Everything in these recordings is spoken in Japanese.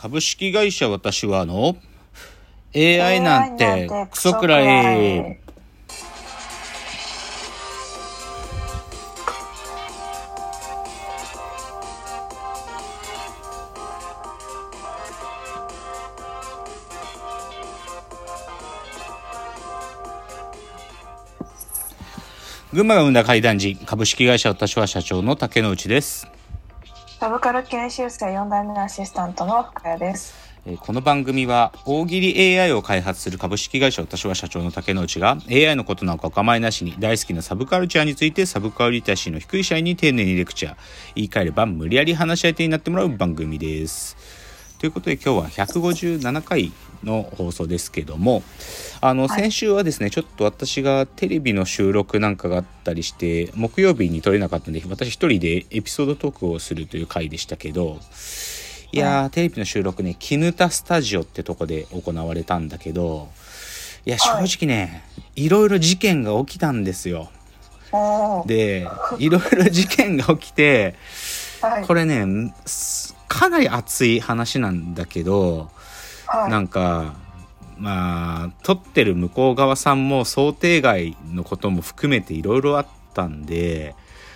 株式会社私はの AI なんてクソくらい。群馬が生んだ怪談時株式会社私は社長の竹之内です。サブカル研修生4代目アシスタントの深谷です。この番組は大喜利 AI を開発する株式会社私は社長の竹之内が AI のことなんかお構いなしに大好きなサブカルチャーについてサブカルリテラシーの低い社員に丁寧にレクチャー言い換えれば無理やり話し相手になってもらう番組です。ということで今日は157回の放送ですけどもあのはい先週はですねちょっと私がテレビの収録なんかがあったりして木曜日に撮れなかったんで私一人でエピソードトークをするという回でしたけどいやー、テレビの収録ね、キヌタスタジオってとこで行われたんだけど、いや、正はい直ね、いろいろ事件が起きたんですよ。で、いろいろ事件が起きて、はい。これね、すかなり熱い話なんだけど、はい。なんか、まあ、撮ってる向こう側さんも想定外のことも含めていろいろあったんで、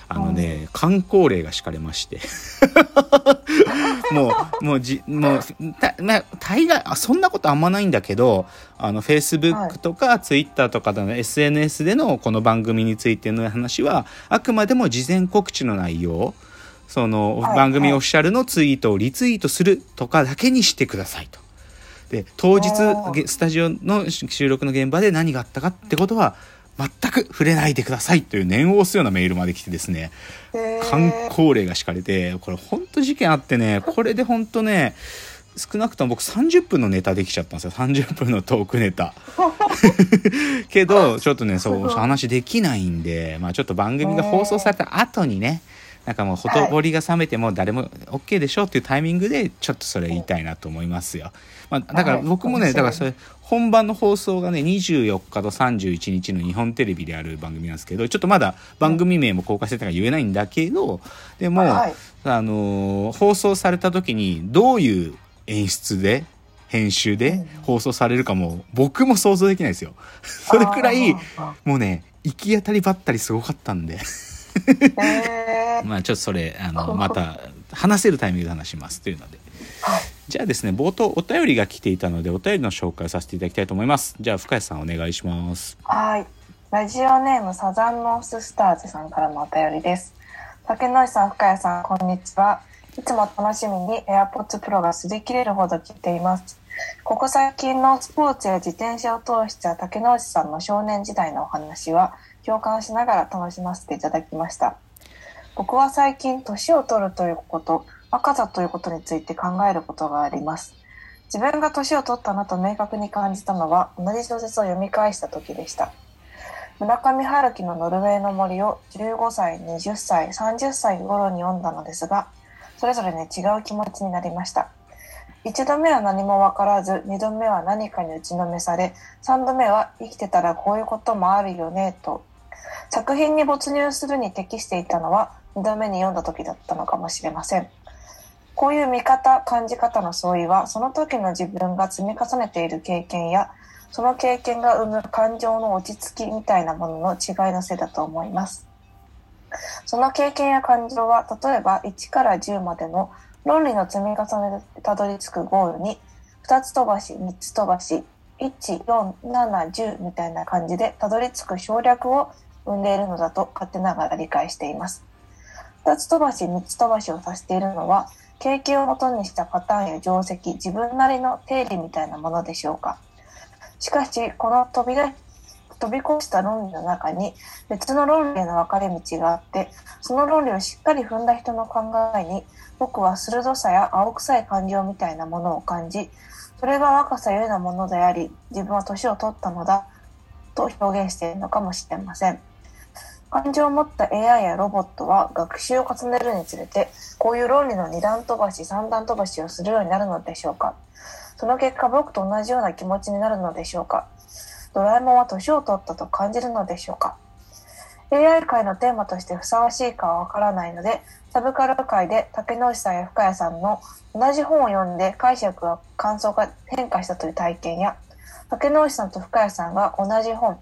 あのね、観光令が敷かれまして。もう、もうじ、もう、た、まあ、大概、あそんなことあんまないんだけど、あの、Facebook とか Twitter とかの SNS でのこの番組についての話は、あくまでも事前告知の内容、その、はい番組オフィシャルのツイートをリツイートするとかだけにしてくださいと。で、当日スタジオの収録の現場で何があったかってことは、全く触れないでくださいという念を押すようなメールまで来てですね、えー観光令が敷かれて、これ本当事件あってね、これで本当ね、少なくとも僕30分のネタできちゃったんですよ。30分のトークネタ。けど、ちょっとね、そう、話できないんで、まあちょっと番組が放送された後にね、なんかもうほとぼりが冷めても誰も OK でしょっていうタイミングでちょっとそれ言いたいなと思いますよ。まあ、だからはい僕もね、だからそれ本番の放送がね24日と31日の日本テレビである番組なんですけどちょっとまだ番組名も公開してたから言えないんだけどでも、はい。あのー放送された時にどういう演出で編集でうん。放送されるかも僕も想像できないですよ。それくらいあもうね行き当たりばったりすごかったんで。まあちょっとそれあのまた話せるタイミングで話しますというのではい。じゃあですね冒頭お便りが来ていたのでお便りの紹介をさせていただきたいと思いますじゃあ深谷さんお願いしますはい。ラジオネームサザンノーススターズさんからのお便りです。竹野内さん、深谷さん、こんにちは。いつも楽しみに AirPods Pro が擦り切れるほど聞いています。ここ最近のスポーツや自転車を通した竹野内さんの少年時代のお話は共感しながら楽しませていただきました。僕は最近年を取るということ、若さということについて考えることがあります。自分が年を取ったなと明確に感じたのは同じ小説を読み返した時でした。村上春樹のノルウェーの森を15歳、20歳、30歳頃に読んだのですが、それぞれに違う気持ちになりました。一度目は何もわからず、二度目は何かに打ちのめされ、三度目は生きてたらこういうこともあるよね、と。作品に没入するに適していたのは二度目に読んだ時だったのかもしれません。こういう見方、感じ方の相違は、その時の自分が積み重ねている経験や、その経験が生む感情の落ち着きみたいなものの違いのせいだと思います。その経験や感情は、例えば1から10までの論理の積み重ねでたどり着くゴールに、2つ飛ばし、3つ飛ばし、1、4、7、10みたいな感じでたどり着く省略を生んでいるのだと勝手ながら理解しています。2つ飛ばし、3つ飛ばしを指しているのは、経験をもとにしたパターンや定石、自分なりの定理みたいなものでしょうか。しかし、この飛び飛び越した論理の中に別の論理への分かれ道があって、その論理をしっかり踏んだ人の考えに、僕は鋭さや青臭い感情みたいなものを感じ、それが若さゆえのものであり、自分は年を取ったのだと表現しているのかもしれません。感情を持った AI やロボットは学習を重ねるにつれて、こういう論理の二段飛ばし、三段飛ばしをするようになるのでしょうか。その結果、僕と同じような気持ちになるのでしょうか。ドラえもんは年を取ったと感じるのでしょうか。AI 界のテーマとしてふさわしいかはわからないので、サブカル界で竹野内さんや深谷さんの同じ本を読んで解釈や感想が変化したという体験や、竹野内さんと深谷さんが同じ本、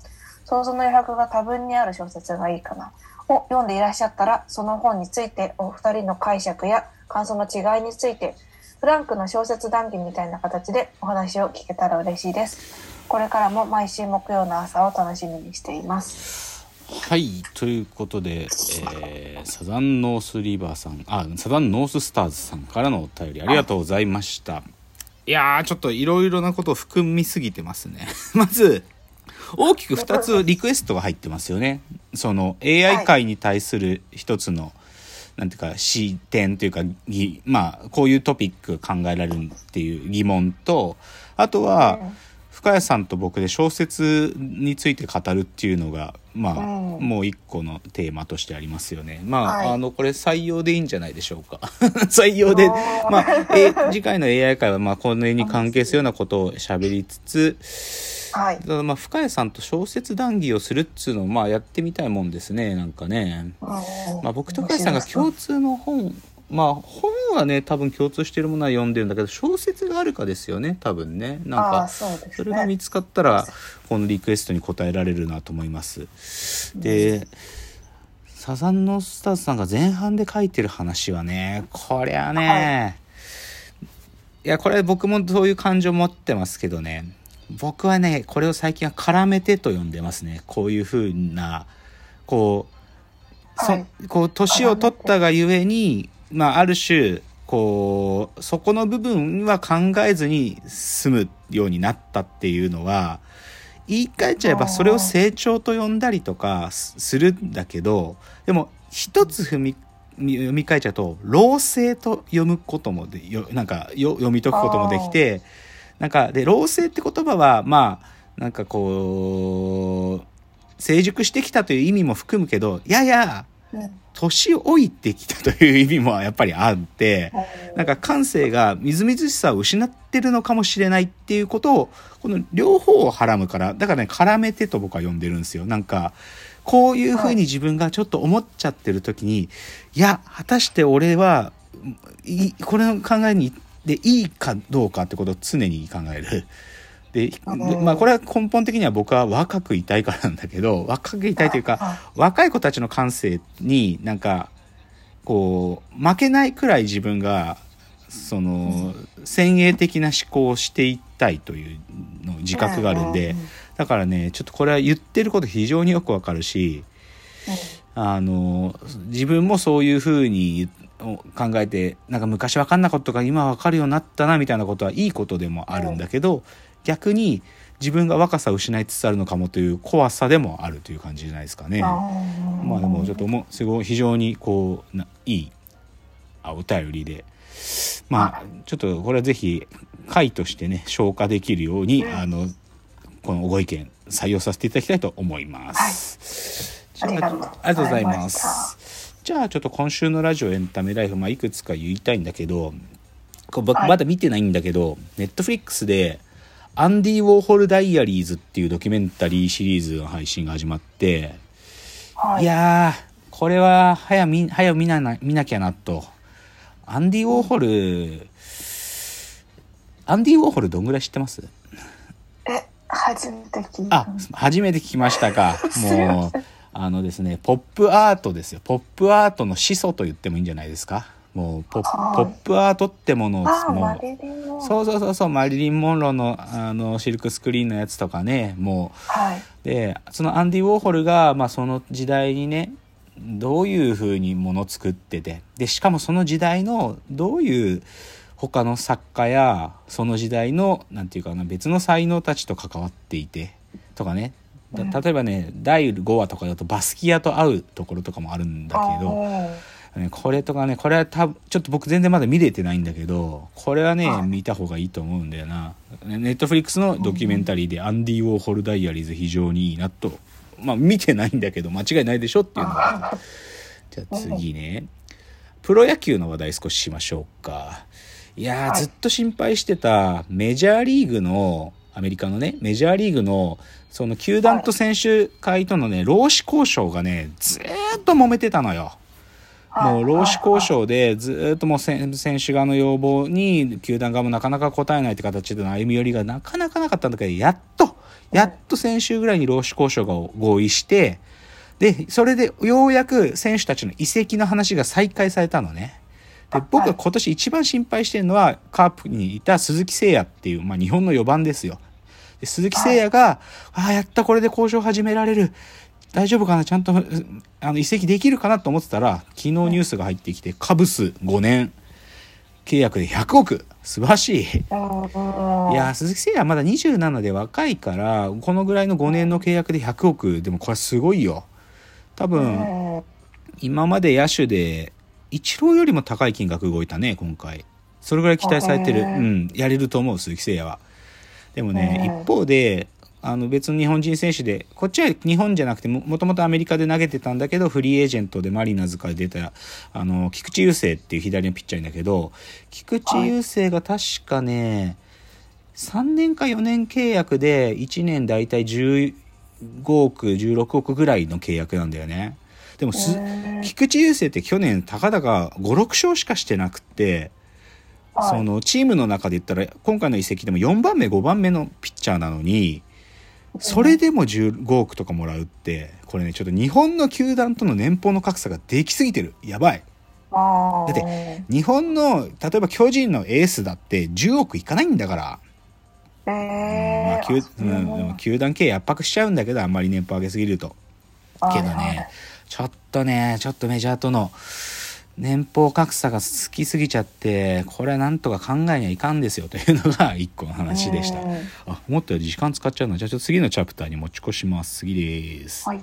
想像の余白が多分にある小説がいいかな、を読んでいらっしゃったら、その本についてお二人の解釈や感想の違いについて、フランクの小説談義みたいな形でお話を聞けたら嬉しいです。これからも毎週木曜の朝を楽しみにしています。はいということで、えーサザンノースリバーさんあサザンノーススターズさんからのお便りありがとうございましたいやーちょっといろいろなことを含みすぎてますね まず大きく2つリクエストが入ってますよね。その AI 界に対する一つの、なんていうか視点というかぎまあこういうトピック考えられるっていう疑問とあとは、うん。深谷さんと僕で小説について語るっていうのがまあ、うん。もう一個のテーマとしてありますよね。まあ、はい。あのこれ採用でいいんじゃないでしょうか。採用でまあ、え次回の AI 会はまあこの辺に関係するようなことを喋りつつはい。ただまあ深谷さんと小説談義をするっつうのをまあやってみたいもんですねなんかね、まあ、僕と深谷さんが共通の本まあ本はね多分共通してるものは読んでるんだけど小説があるかですよね多分ね。なんかそれが見つかったらこのリクエストに応えられるなと思います。でサザンノスターズさんが前半で書いてる話はねこりゃね、い、やこれ僕もそういう感情持ってますけどね僕はねこれを最近は絡めてと呼んでますね。こういうふうなこう、そはい。こう年を取ったがゆえにまあある種こうそこの部分は考えずに済むようになったっていうのは言い換えちゃえばそれを成長と呼んだりとかすするんだけどでも一つ踏み読み替えちゃうと老成と読むこともでよなんかよ読み解くこともできてなんかで老成って言葉はまあなんかこう成熟してきたという意味も含むけどややうん。年老いてきたという意味もやっぱりあってなんか感性がみずみずしさを失ってるのかもしれないっていうことをこの両方をはらむからだからね絡めてと僕は呼んでるんですよ。なんかこういうふうに自分がちょっと思っちゃってる時に、い、や果たして俺はいこれの考えにでいいかどうかってことを常に考える。で、うんまあこれは根本的には僕は若くいたいからなんだけど若くいたいというかあ若い子たちの感性になんかこう負けないくらい自分がその先鋭的な思考をしていったいというの自覚があるんでだからねちょっとこれは言ってること非常によくわかるしうん。あの自分もそういうふうに考えてなんか昔分かんなかったことが今分かるようになったなみたいなことはいいことでもあるんだけど逆に自分が若さを失いつつあるのかもという怖さでもあるという感じじゃないですかね。あまあでもちょっともうすごい非常にこうないいあお便りで。まあちょっとこれはぜひ回としてね消化できるように、うん。あのこのご意見採用させていただきたいと思います。じゃありがとうございありがとうございます。じゃあちょっと今週のラジオエンタメライフ、まあ、いくつか言いたいんだけどこう僕はい。まだ見てないんだけど、ネットフリックスで「アンディ・ウォーホル・ダイアリーズ」っていうドキュメンタリーシリーズの配信が始まって、はい。いやー、これは早見、早見なな、見なきゃなと。アンディ・ウォーホル、アンディ・ウォーホルどんぐらい知ってます？え初めて聞いた。あ、初めて聞きましたか。もう、あのですね、ポップアートですよ。ポップアートの始祖と言ってもいいんじゃないですか。もうポッ、はい。ポップアートってものを、もう、そうそうそうそう、マリリン・モンローの、あの、シルクスクリーンのやつとかね、もう、はい。でそのアンディ・ウォーホルが、まあ、その時代にねどういうふうにものを作ってて。でしかもその時代のどういう他の作家やその時代のなんていうかな別の才能たちと関わっていてとかね例えばね第5話とかだとバスキアと会うところとかもあるんだけどこれとかねこれは多分ちょっと僕全然まだ見れてないんだけどこれはね、はい。見た方がいいと思うんだよな。ネットフリックスのドキュメンタリーで「アンディ・ウォーホル・ダイアリーズ」非常にいいなとまあ見てないんだけど間違いないでしょっていうのが。じゃあ次ね。プロ野球の話題少ししましょうか。いやずっと心配してたメジャーリーグのアメリカのね、メジャーリーグの、その球団と選手会とのね、労使交渉がね、ずーっと揉めてたのよ。もう労使交渉でずーっともう選選手側の要望に球団側もなかなか応えないって形での歩み寄りがなかなかなかったんだけど、やっと、やっと先週ぐらいに労使交渉が合意して、で、それでようやく選手たちの移籍の話が再開されたのね。であ、僕ははい。今年一番心配してるのは、カープにいた鈴木誠也っていう、まあ日本の4番ですよ。で鈴木誠也が、ああ、やった、これで交渉始められる。大丈夫かな？ちゃんと、うあの、移籍できるかなと思ってたら、昨日ニュースが入ってきて、カブス5年、契約で100億。素晴らしい。いやー鈴木誠也はまだ27で若いからこのぐらいの5年の契約で100億。でもこれすごいよ。多う分今まで野手でイチローよりも高い金額動いたね今回。それぐらい期待されてる。うん。やれると思う鈴木誠也は。でもねうん一方であの別の日本人選手でこっちは日本じゃなくてももともとアメリカで投げてたんだけどフリーエージェントでマリナーズから出たあの菊池雄星っていう左のピッチャーだけど菊池雄星が確かね、3年か4年契約で1年大体15億16億ぐらいの契約なんだよねでも菊池雄星って去年たかだか56勝しかしてなくってはい。そのチームの中で言ったら今回の移籍でも4番目5番目のピッチャーなのにそれでも15億とかもらうってこれねちょっと日本の球団との年俸の格差ができすぎてる。やばい。だって日本の例えば巨人のエースだって10億いかないんだから、えまーあ、球うなん球団経営圧迫しちゃうんだけどあんまり年俸上げすぎると。けどねちょっとねちょっとメジャーとの年俸格差が好きすぎちゃってこれはなんとか考えにはいかんですよというのが一個の話でした。うん。あ思ったより時間使っちゃうのじゃあちょっと次のチャプターに持ち越します。次です。はい